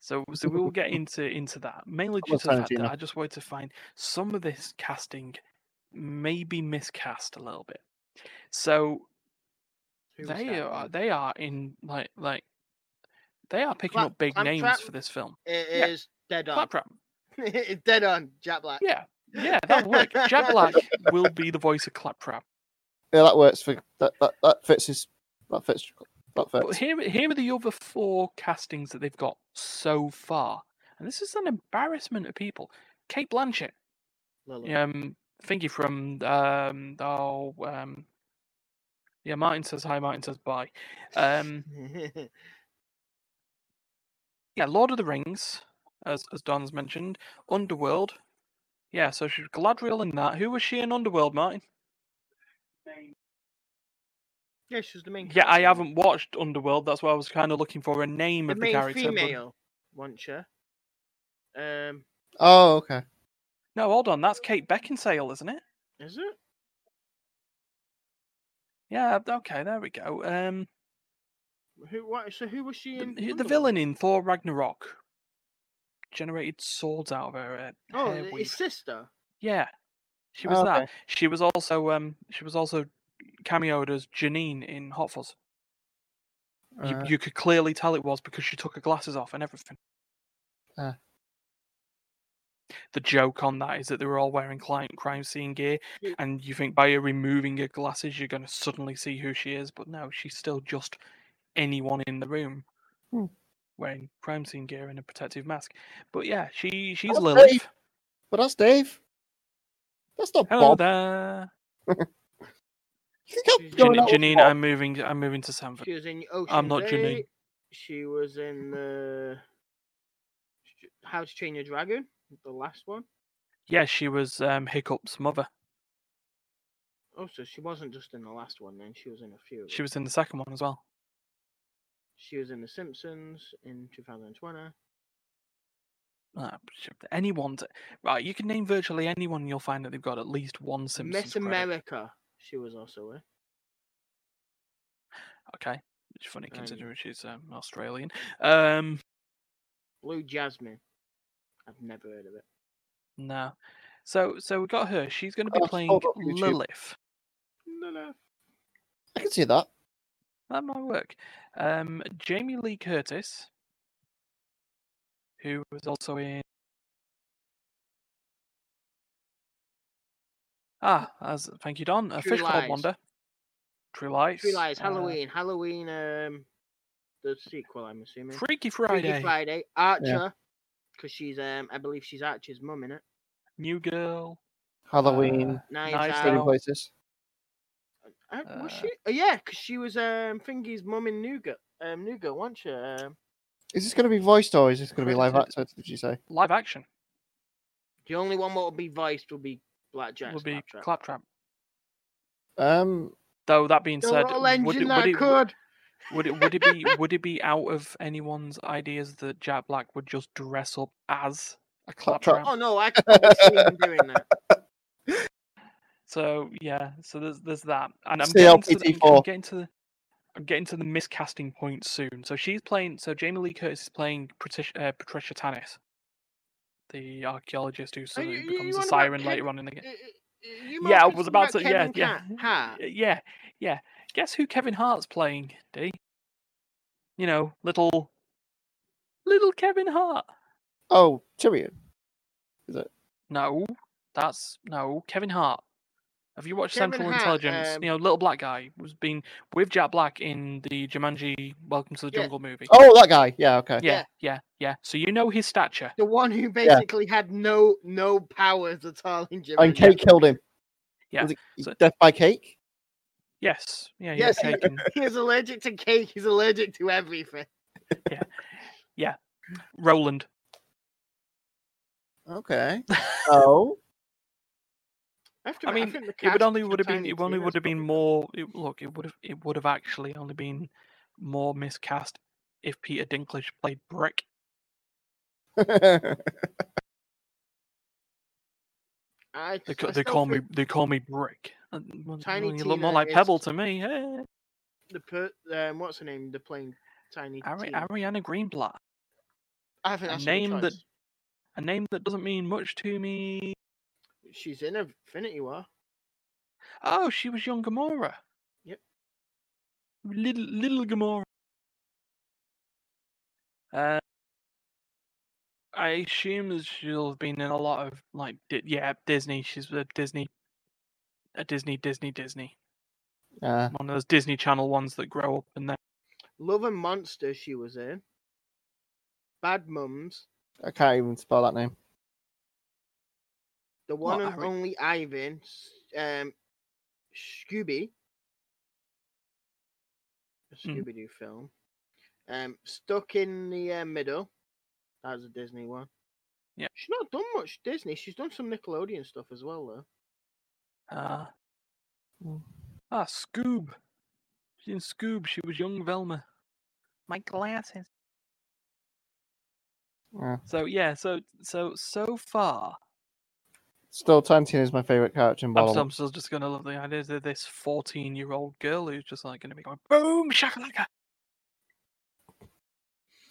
So so we will get into into that mainly due to the Tiny fact that I just wanted to find some of this casting maybe miscast a little bit. So they are they are in like like they are picking Clap- up big Clamp names Trap? for this film. It yeah. is dead on. Claptrap. it's dead on. Jack Black. Yeah. Yeah, that'll work. Jack Black will be the voice of Claptrap. Yeah, that works for that. That, that fits his. That fits. That But fits. here, here are the other four castings that they've got so far, and this is an embarrassment of people. Cate Blanchett, Lily. um, thingy from um, oh, um, Yeah, Martin says hi. Martin says bye. Um, yeah, Lord of the Rings, as as Don's mentioned. Underworld. Yeah, so she's Galadriel in that. Who was she in Underworld, Martin? yeah, she's the main. Yeah, I haven't watched Underworld. That's why I was kind of looking for a name The of the main character. but- female, wasn't she? Um, Oh, okay. No, hold on. That's Kate Beckinsale, isn't it? is it? Yeah. Okay, there we go. Um, Who? What? So who was she the, in? who- the villain in Thor Ragnarok generated swords out of her uh, Oh, his weave. sister. Yeah, she was Oh, that. okay. She was also um she was also cameoed as Janine in Hot Fuzz. You, Uh, you could clearly tell it was because she took her glasses off and everything. Ah. The joke on that is that they were all wearing crime, crime scene gear, and you think by her removing her glasses, you're going to suddenly see who she is. But no, she's still just anyone in the room Hmm. wearing crime scene gear and a protective mask. But yeah, she she's That's Lilith. Dave. but that's Dave. That's not Hello Bob. there, You think I'm Jan- going Jan- out with Janine. Bob? I'm moving. I'm moving to Sandford. She was in Ocean's I'm not Janine. She was in the How to Train Your Dragon, the last one. Yeah, she was um, Hiccup's mother. Oh, so she wasn't just in the last one. Then she was in a few. She was in the second one as well. She was in The Simpsons in 2020. Ah, anyone, t- right? You can name virtually anyone, you'll find that they've got at least one Simpsons Miss credit. America. She was also in. Okay, it's funny Um, considering she's um, Australian. Um, Blue Jasmine. I've never heard of it. no, so so we got her. She's going to be Oh, playing hold up, YouTube. Lilith. No, no. I can see that. That might work. Um, Jamie Lee Curtis, who was also in. Ah, as thank you, Don. A True Fish Called Lies. Wanda. True Lies. True Lies. uh, Halloween. Halloween. Um, the sequel. I'm assuming. Freaky Friday. Freaky Friday. Friday. Archer. Because she's um, I believe she's Archer's mum in it. New Girl. Halloween, uh, Knives Knives Out. Trading Places. Uh, was she? Oh, yeah, because she was um Thingy's mum in Nougat, Girl. Um, New Girl, wasn't she? Um, Is this going to be voiced or is this going to be live action? Did you say? Live action the only one that will be voiced will be Blackjack. would be Claptrap. Claptrap. Um, Though that being said, little would it, that would, it, could. would it would it be would it be out of anyone's ideas that Jack Black would just dress up as a Claptrap. Claptrap? Oh no, I could probably see him doing that. So yeah, so there's there's that, and I'm getting to the, I'm, getting to the I'm getting to the miscasting point soon. So she's playing. So Jamie Lee Curtis is playing Patricia, uh, Patricia Tannis, the archaeologist who sort of you- you becomes a siren later on in the game. Uh, uh, you Yeah, I was be about to. talking Yeah, Kevin yeah, Hart. yeah, yeah. Guess who Kevin Hart's playing? D. You know, little, little Kevin Hart. oh, Tyrion. Is it? No, that's no Kevin Hart. Have you watched Kevin Central Hart, Intelligence? um, you know, little black guy was being with Jack Black in the Jumanji Welcome to the Yeah. Jungle movie. Oh, that guy. Yeah, okay. yeah, yeah, yeah. So you know his stature. The one who basically had no no powers at all in Jumanji. And Kate killed him. Yeah, Was it so- death by cake? Yes, yeah, Yes, yes. he- He's allergic to cake. He's allergic to everything. Yeah. Yeah. Roland. Okay. Oh, I, mean, It would only would have been. It only would have been more. It, look, it would have. It would have actually only been more miscast if Peter Dinklage played Brick. I, They, I they call me. They call me Brick. Uh, Tiny you look more like is- Pebble to me. Hey, the per, um, what's her name? The playing Tiny Ari- Ariana Greenblatt. I think a name that- A name that doesn't mean much to me. She's in Infinity War. Oh, she was young Gamora. Yep. Little little Gamora. Uh, I assume she'll have been in a lot of like Di- yeah Disney. She's a Disney, a Disney Disney Disney. uh, One of those Disney Channel ones that grow up and then Love and Monsters she was in. Bad Mums. I can't even spell that name. The one What, and Harry? only Ivan. Um, Scooby. Mhm. Scooby Doo film. Um, Stuck in the uh, Middle. That was a Disney one. Yeah. She's not done much Disney. She's done some Nickelodeon stuff as well, though. Uh, Mm. ah, Scoob. She's in Scoob. She was young Velma. My glasses. Yeah. So yeah, so so so far, Still, Tantine is my favorite character in I'm, Bottle. still- I'm still just gonna love the idea that this 14 year old girl who's just like gonna be going boom shakalaka.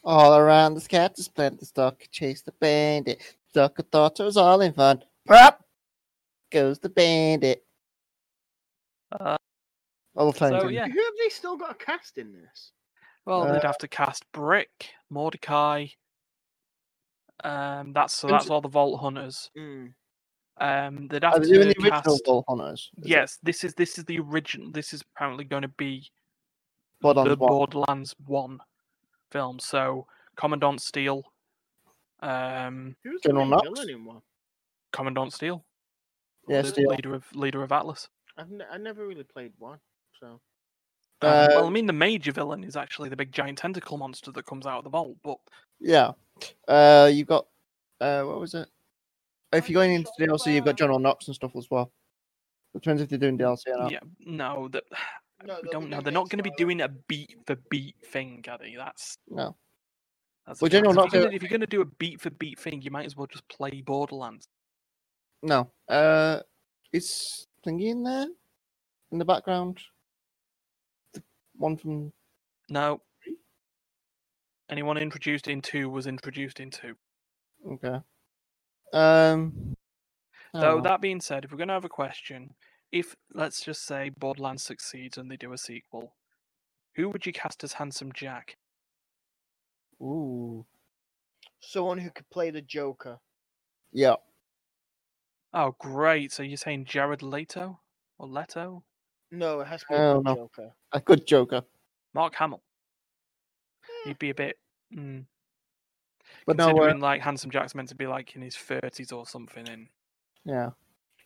All around the cat to split the stock, chase the bandit. Sucker thought it was all in fun. Prop goes the bandit. Uh, I love Tiny So, yeah. Who have they still got a cast in this? well, Uh, they'd have to cast Brick, Mordecai. Um, that's so And that's all the Vault Hunters. Mm. Um, they'd have Are they doing the original cast. Vault Hunters? Is it Yes, this is this is the original. This is apparently going to be Borderlands the 1? Borderlands One film. So Commandant Steele, um, Who's General the main Knox? villain in one? Commandant Steele, Yeah, the Steele. leader of leader of Atlas. I've ne- I never really played one, so Um, well, I mean, the major villain is actually the big giant tentacle monster that comes out of the vault. But Yeah. Uh, you've got uh, what was it? If you're going into DLC, you've got General Knox and stuff as well. Depends if they're doing DLC or not. yeah, no, that No, we they'll don't be know. doing They're not going to be doing a beat for beat thing, are they? That's No. that's. Well, the thing, Knox if, you're gonna, if you're going to do a beat for beat thing, you might as well just play Borderlands. No. Uh, is Thingy in there in the background? The one from No. Anyone introduced in two was introduced in two. okay. Um. I don't Though know. that being said, if we're going to have a question, if let's just say Borderlands succeeds and they do a sequel, who would you cast as Handsome Jack? Ooh. someone who could play the Joker. Yeah. Oh, great! So you're saying Jared Leto or Leto? No, it has to be Oh, a good no. Joker. A good Joker. Mark Hamill. He'd be a bit. Mm, But no, uh, like Handsome Jack's meant to be like in his thirties or something. In yeah.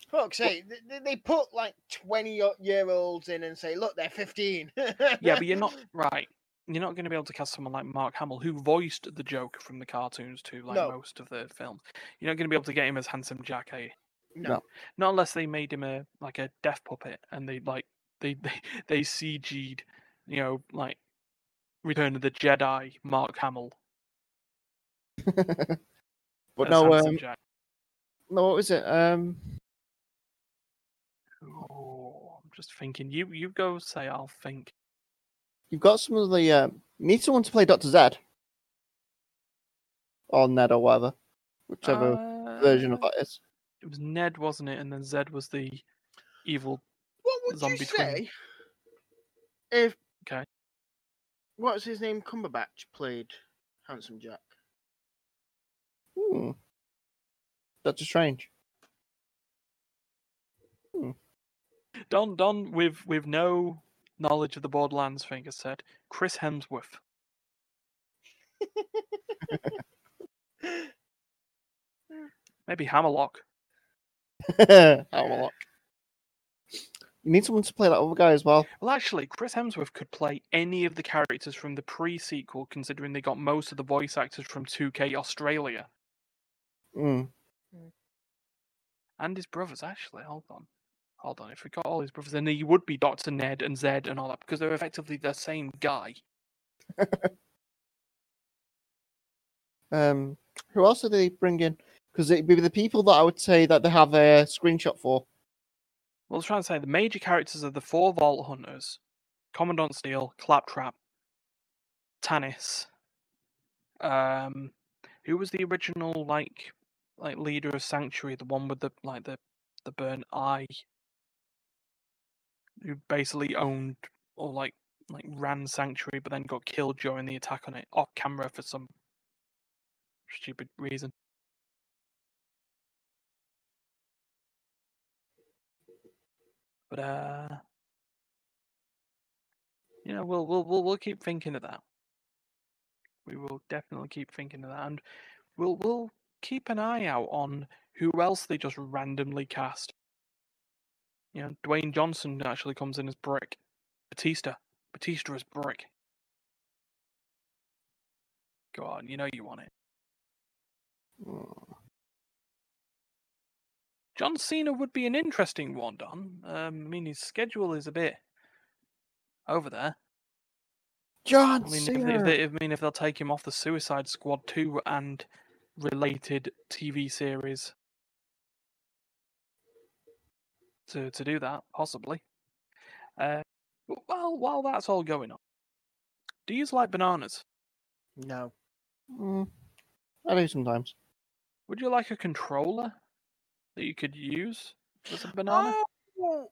Fuck's sake, they- they, they put like twenty year olds in and say, look, they're 15. yeah, but you're not right. You're not going to be able to cast someone like Mark Hamill, who voiced the Joker from the cartoons to like No. most of the films. You're not going to be able to get him as Handsome Jack, are you? No. Not unless they made him a like a deaf puppet and they like they they they CG'd, you know, like Return of the Jedi, Mark Hamill. but as no, um, no, what was it? Um, Oh, I'm just thinking. You you go say. I'll think. you've got some of the. Um, you need someone to play Doctor Zed, or Ned, or whatever, whichever version of Uh, that is. It was Ned, wasn't it? And then Zed was the evil. What would Zombie you twin. say if. Okay. What's his name? Cumberbatch played Handsome Jack. Hmm. Doctor Strange. Don Don with with no knowledge of the Borderlands thing has said Chris Hemsworth. Maybe Hammerlock. Hammerlock. You need someone to play that other guy as well. Well, actually, Chris Hemsworth could play any of the characters from the pre-sequel, considering they got most of the voice actors from 2K Australia Mm. and his brothers. Actually, hold on, hold on. If we got all his brothers, then he would be Doctor Ned and Zed and all that because they're effectively the same guy. Um, who else did they bring in? Because it'd be the people that I would say that they have a screenshot for. Well, I was trying to say the major characters are the four Vault Hunters, Commandant Steele, Claptrap, Tannis. Um, who was the original like like leader of Sanctuary? The one with the like the the burnt eye, who basically owned or like like ran Sanctuary, but then got killed during the attack on it off camera for some stupid reason. But uh, you know, we'll we'll we'll we'll keep thinking of that. We will definitely keep thinking of that, and we'll we'll keep an eye out on who else they just randomly cast. You know, Dwayne Johnson actually comes in as Brick. Batista. Batista as Brick. Go on, you know you want it. John Cena would be an interesting one, Don. Um, I mean, his schedule is a bit over there. John I mean, if, Cena. if they, I mean, if they'll take him off the Suicide Squad 2 and related TV series to to do that, possibly. Uh, but while while that's all going on, do you like bananas? No. Mm, I do sometimes. Would you like a controller that you could use as a banana? Oh,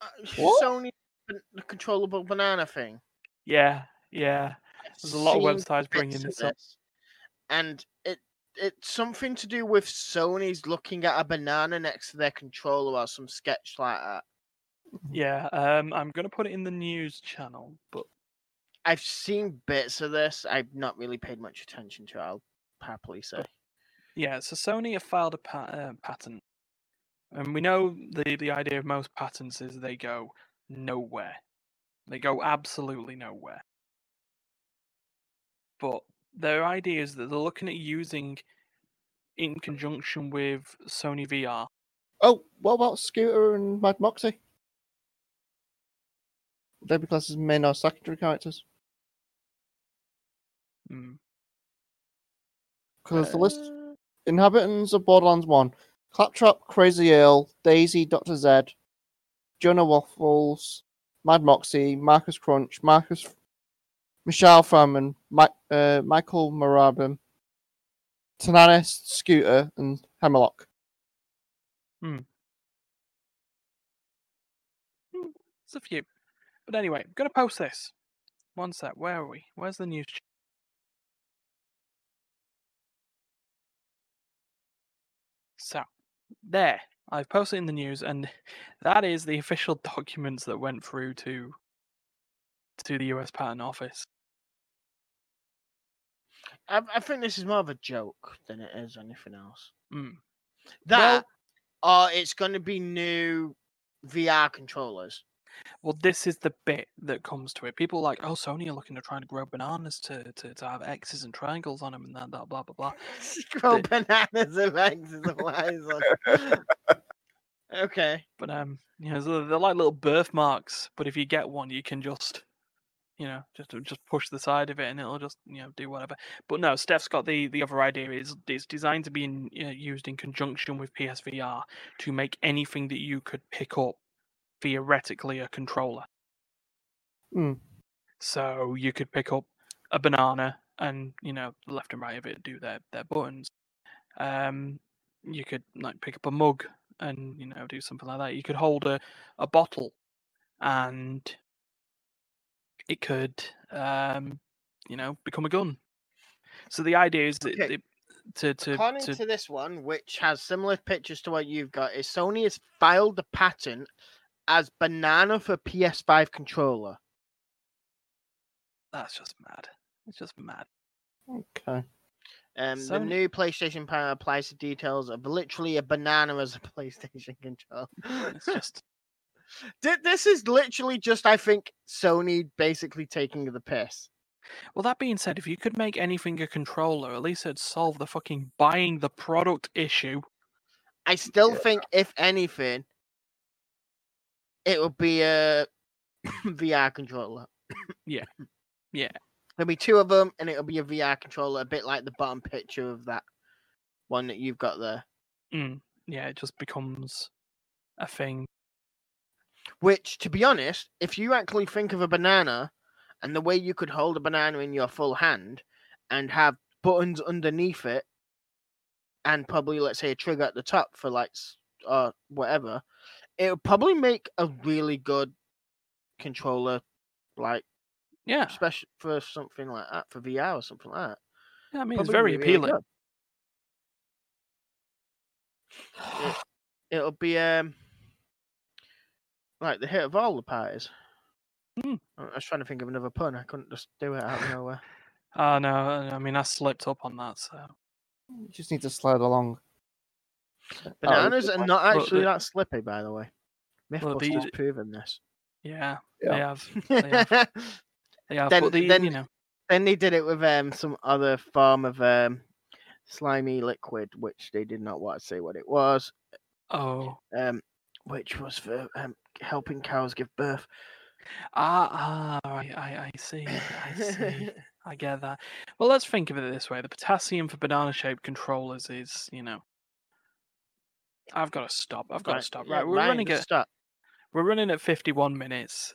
uh, Sony the controllable banana thing. Yeah, yeah. There's a lot of websites bringing of this up. and it it's something to do with Sony's looking at a banana next to their controller or some sketch like that. Yeah, um, I'm gonna put it in the news channel, but I've seen bits of this. I've not really paid much attention to. it, I'll happily say. Yeah, so Sony have filed a pa- uh, patent, and we know the the idea of most patents is they go nowhere. They go absolutely nowhere. But their idea is that they're looking at using, in conjunction with Sony VR. Oh, what about Scooter and Mad Moxie? Would they be classed as main or secondary characters? Mm. Because the list Uh, inhabitants of Borderlands 1 Claptrap, Crazy Earl, Daisy, Dr. Z, Jonah Waffles, Mad Moxie, Marcus Crunch, Marcus, Michelle Furman, Mi- uh, Michael Mamaril, Tananis, Scooter, and Hemlock. It's a few. But anyway, I'm gonna post this. One sec. Where are we? Where's the news? So, there. I've posted in the news, and that is the official documents that went through to to the US Patent Office. I, I think this is more of a joke than it is anything else. Mm. That or it's going to be new VR controllers. Well, this is the bit that comes to it. People are like, oh, Sony are looking to try to grow bananas to, to, to have X's and triangles on them and that, that blah, blah, blah. The- bananas and eggs and Y's on. Okay. But um, you know, so they're like little birthmarks. But if you get one, you can just, you know, just just push the side of it, and it'll just you know do whatever. But no, Steph's got the the other idea. is It's designed to be in, you know, used in conjunction with PSVR to make anything that you could pick up theoretically a controller. Hmm. So you could pick up a banana, and you know, the left and right of it do their their buttons. Um, you could like pick up a mug and you know do something like that. You could hold a, a bottle and it could um, you know become a gun. So the idea is that Okay. it- to to, According to to this one, which has similar pictures to what you've got, is Sony has filed the patent as banana for PS5 controller. that's just mad. It's just mad. Okay. Um, the new PlayStation panel applies the details of literally a banana as a PlayStation controller. It's just Th- this is literally just, I think, Sony basically taking the piss. well. That being said, if you could make anything a controller, at least it'd solve the fucking buying the product issue. I still Yeah. think, if anything, it would be a VR controller. Yeah. Yeah. There'll be two of them, and it'll be a VR controller, a bit like the bottom picture of that one that you've got there. Mm, yeah, it just becomes a thing. Which, to be honest, if you actually think of a banana and the way you could hold a banana in your full hand and have buttons underneath it, and probably, let's say, a trigger at the top for like or whatever, it would probably make a really good controller, like Yeah, especially for something like that for VR or something like that. yeah I mean it's very really appealing. good. It'll be um like the hit of all the parties. Hmm. I I was trying to think of another pun. I couldn't just do it out of nowhere. Oh no, I mean I slipped up on that. So You just need to slide along. Bananas Oh, are not actually the- that slippy, by the way. Well, Mythbusters the- proven this. Yeah, Yeah. they have. They have. They have. Then- but the, then- you know, then they did it with um some other form of um slimy liquid, which they did not want to say what it was. oh, Um, which was for um helping cows give birth. ah, ah, right, I, I see, I see, I get that. Well, let's think of it this way: the potassium for banana-shaped controllers is, you know, I've got to stop. I've got to stop. yeah, Right, we're running at stop. we're running at 51 minutes.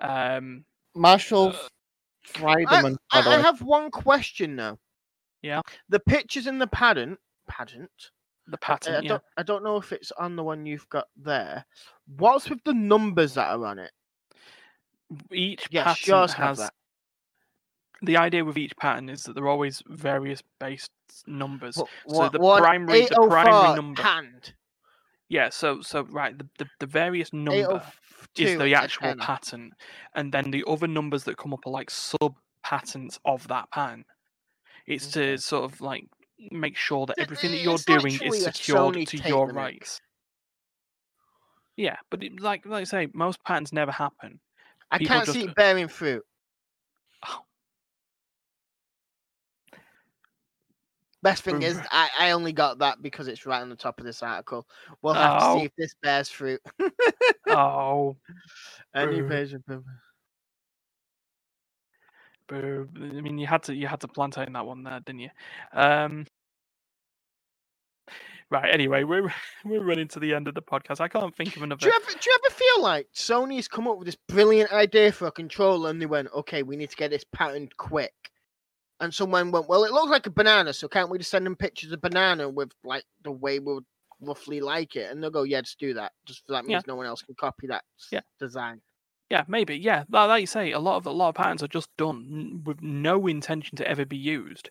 Um, Marshall Uh, Friedman, I, the I have one question now. Yeah. The pictures in the pattern pageant. The I, I pattern, yeah. don't I don't know if it's on the one you've got there. What's with the numbers that are on it? Each Yes, pattern has that. the idea with each pattern is that there are always various base numbers. What, So the what primary- the primary oh number- hand. Yeah, so so right, the the, the various number is the oh actual pattern, and then the other numbers that come up are like sub patterns of that pattern. It's Okay. to sort of like make sure that everything that eh, you're it's doing is secured to your rights. Yeah, but it, like like I say, most patterns never happen. I people can't just- see it bearing fruit. Oh. Best thing is, I, I only got that because it's right on the top of this article. We'll have to Oh. see if this bears fruit. Oh, Any Boo. version. I mean, you had to you had to plant in that one there, didn't you? Um, right. Anyway, we're we're running to the end of the podcast. I can't think of another. Do you ever do you ever feel like Sony's come up with this brilliant idea for a controller and they went, okay, we need to get this patterned quick. And someone went, well, it looks like a banana, so can't we just send them pictures of banana with like the way we would roughly like it? And they'll go, yeah, just do that. Just that means Yeah. no one else can copy that Yeah. design. Yeah, maybe. Yeah, like, like you say, a lot of a lot of patterns are just done with no intention to ever be used,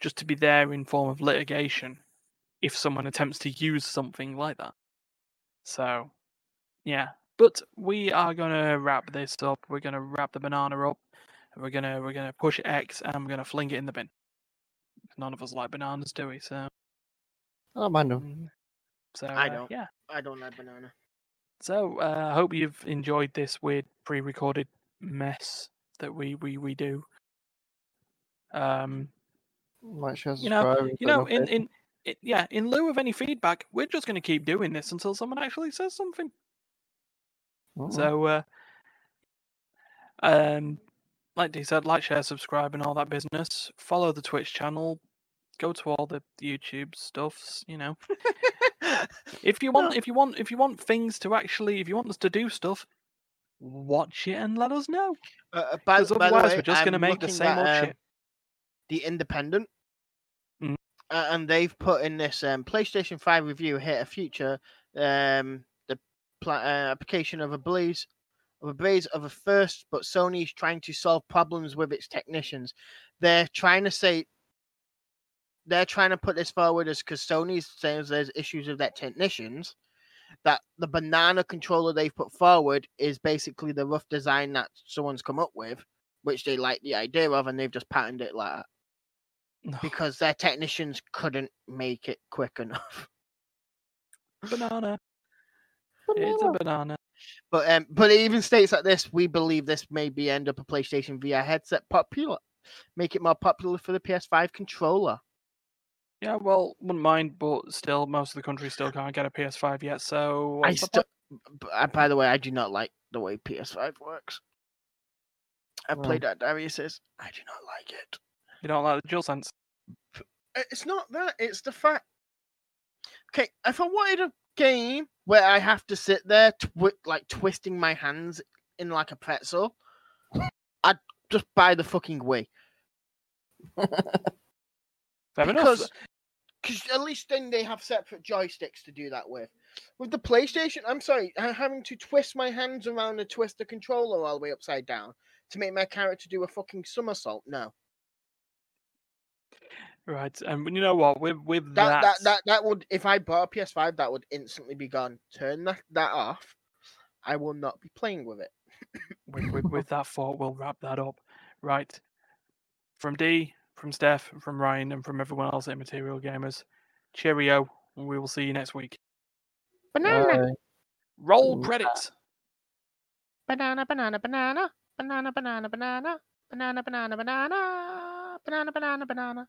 just to be there in form of litigation, if someone attempts to use something like that. So, yeah. But we are gonna wrap this up. We're gonna wrap the banana up. and We're gonna we're gonna push X and we're gonna fling it in the bin. None of us like bananas, do we? So, I don't mind them. mm, so I uh, don't. Yeah. I don't like banana. So uh, I hope you've enjoyed this weird pre-recorded mess that we we we do. Um, Like, share, You know- you know, in in it, yeah, in lieu of any feedback, we're just going to keep doing this until someone actually says something. Oh, So, uh, um, like they said, like, share, subscribe, and all that business. Follow the Twitch channel. Go to all the YouTube stuffs. You know, if you want, if you want, if you want things to actually, if you want us to do stuff, watch it and let us know. Uh, uh, by, 'Cause by the otherwise way, we're just gonna I'm make the looking same at, old um, shit. The Independent. Mhm. Uh, and they've put in this um, PlayStation 5 review here a future um, the pla- uh, application of a blaze of a blaze of a first, but Sony's trying to solve problems with its technicians. They're trying to say they're trying to put this forward as because Sony's saying there's issues with their technicians. That the banana controller they've put forward is basically the rough design that someone's come up with, which they like the idea of, and they've just patterned it like that because their technicians couldn't make it quick enough. banana. It's a banana. But um, but it even states like this: we believe this may be end up a PlayStation VR headset popular, make it more popular for the PS5 controller. Yeah, well, wouldn't mind, but still, most of the country still can't get a PS5 yet. So, I still, by the way, I do not like the way PS5 works. I Well. played at Darius's. I do not like it. you don't like the DualSense. Uh, It's not that. It's the fact. Okay, if I wanted a game where I have to sit there, twi- like twisting my hands in like a pretzel, I'd just buy the fucking Wii. Fair enough. because because at least then they have separate joysticks to do that with. With the PlayStation, I'm sorry, ha- having to twist my hands around and twist the controller all the way upside down to make my character do a fucking somersault. No, Right, and you know what? With with that that, that that, that would if I bought a PS5, that would instantly be gone. Turn that that off. I will not be playing with it. with, with, with that thought, we'll wrap that up. Right, from D, from Steph, from Ryan, and from everyone else at Immaterial Gamers. Cheerio. and We will see you next week. Banana. Bye. Roll credits. Banana, banana, banana. Banana, banana, banana. Banana, banana, banana. Banana, banana, banana.